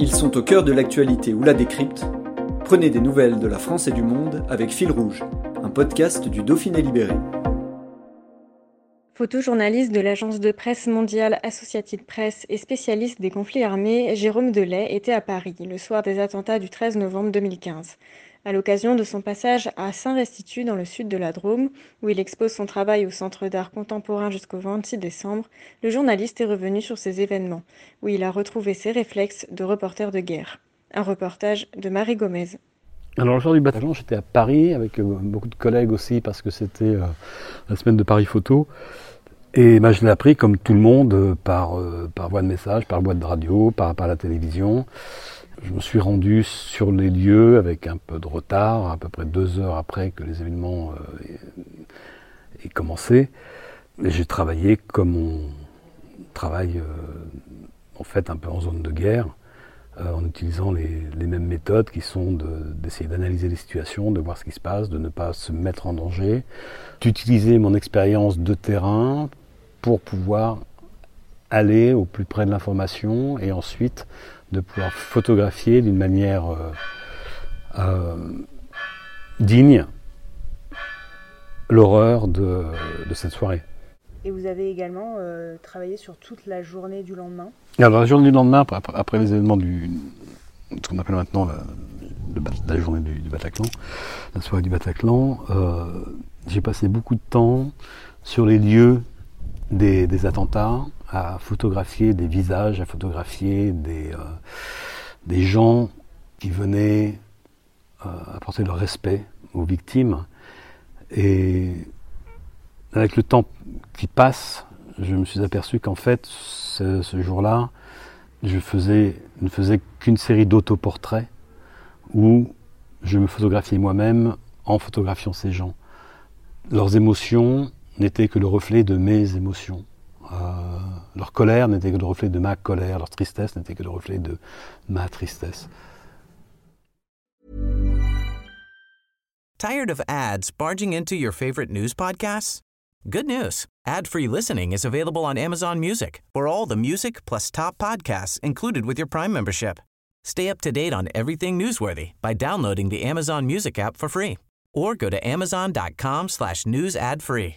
Ils sont au cœur de l'actualité ou la décrypte. Prenez des nouvelles de la France et du monde avec Fil Rouge, un podcast du Dauphiné Libéré. Photojournaliste de l'agence de presse mondiale Associated Press et spécialiste des conflits armés, Jérôme Delay était à Paris le soir des attentats du 13 novembre 2015. À l'occasion de son passage à Saint-Restitut dans le sud de la Drôme, où il expose son travail au Centre d'art contemporain jusqu'au 26 décembre, le journaliste est revenu sur ces événements, où il a retrouvé ses réflexes de reporter de guerre. Un reportage de Marie Gomez. Alors le soir du bataillon, j'étais à Paris avec euh, beaucoup de collègues aussi parce que c'était euh, la semaine de Paris Photo. Et bah, je l'ai appris comme tout le monde euh, par, par voie de message, par voie de radio, par la télévision. Je me suis rendu sur les lieux avec un peu de retard, à peu près deux heures après que les événements aient commencé. Et j'ai travaillé comme on travaille en fait un peu en zone de guerre. Euh, en utilisant les, mêmes méthodes qui sont d'essayer d'analyser les situations, de voir ce qui se passe, de ne pas se mettre en danger, d'utiliser mon expérience de terrain pour pouvoir aller au plus près de l'information et ensuite de pouvoir photographier d'une manière euh, euh, digne l'horreur de cette soirée. Et vous avez également euh, travaillé sur toute la journée du lendemain? Alors la journée du lendemain, après, les événements du, ce qu'on appelle maintenant la, journée du, Bataclan, la soirée du Bataclan, euh, j'ai passé beaucoup de temps sur les lieux des, attentats, à photographier des visages, à photographier des, euh, des gens qui venaient apporter leur respect aux victimes. Et avec le temps qui passe, je me suis aperçu qu'en fait, ce, jour-là, je faisais, ne faisais qu'une série d'autoportraits où je me photographiais moi-même en photographiant ces gens. Leurs émotions n'étaient que le reflet de mes émotions. Leur colère n'était que le reflet de ma colère. Leur tristesse n'était que le reflet de ma tristesse. Tired of ads barging into your favorite news podcasts? Good news. Ad-free listening is available on Amazon Music for all the music plus top podcasts included with your Prime membership. Stay up to date on everything newsworthy by downloading the Amazon Music app for free or go to amazon.com slash news ad free.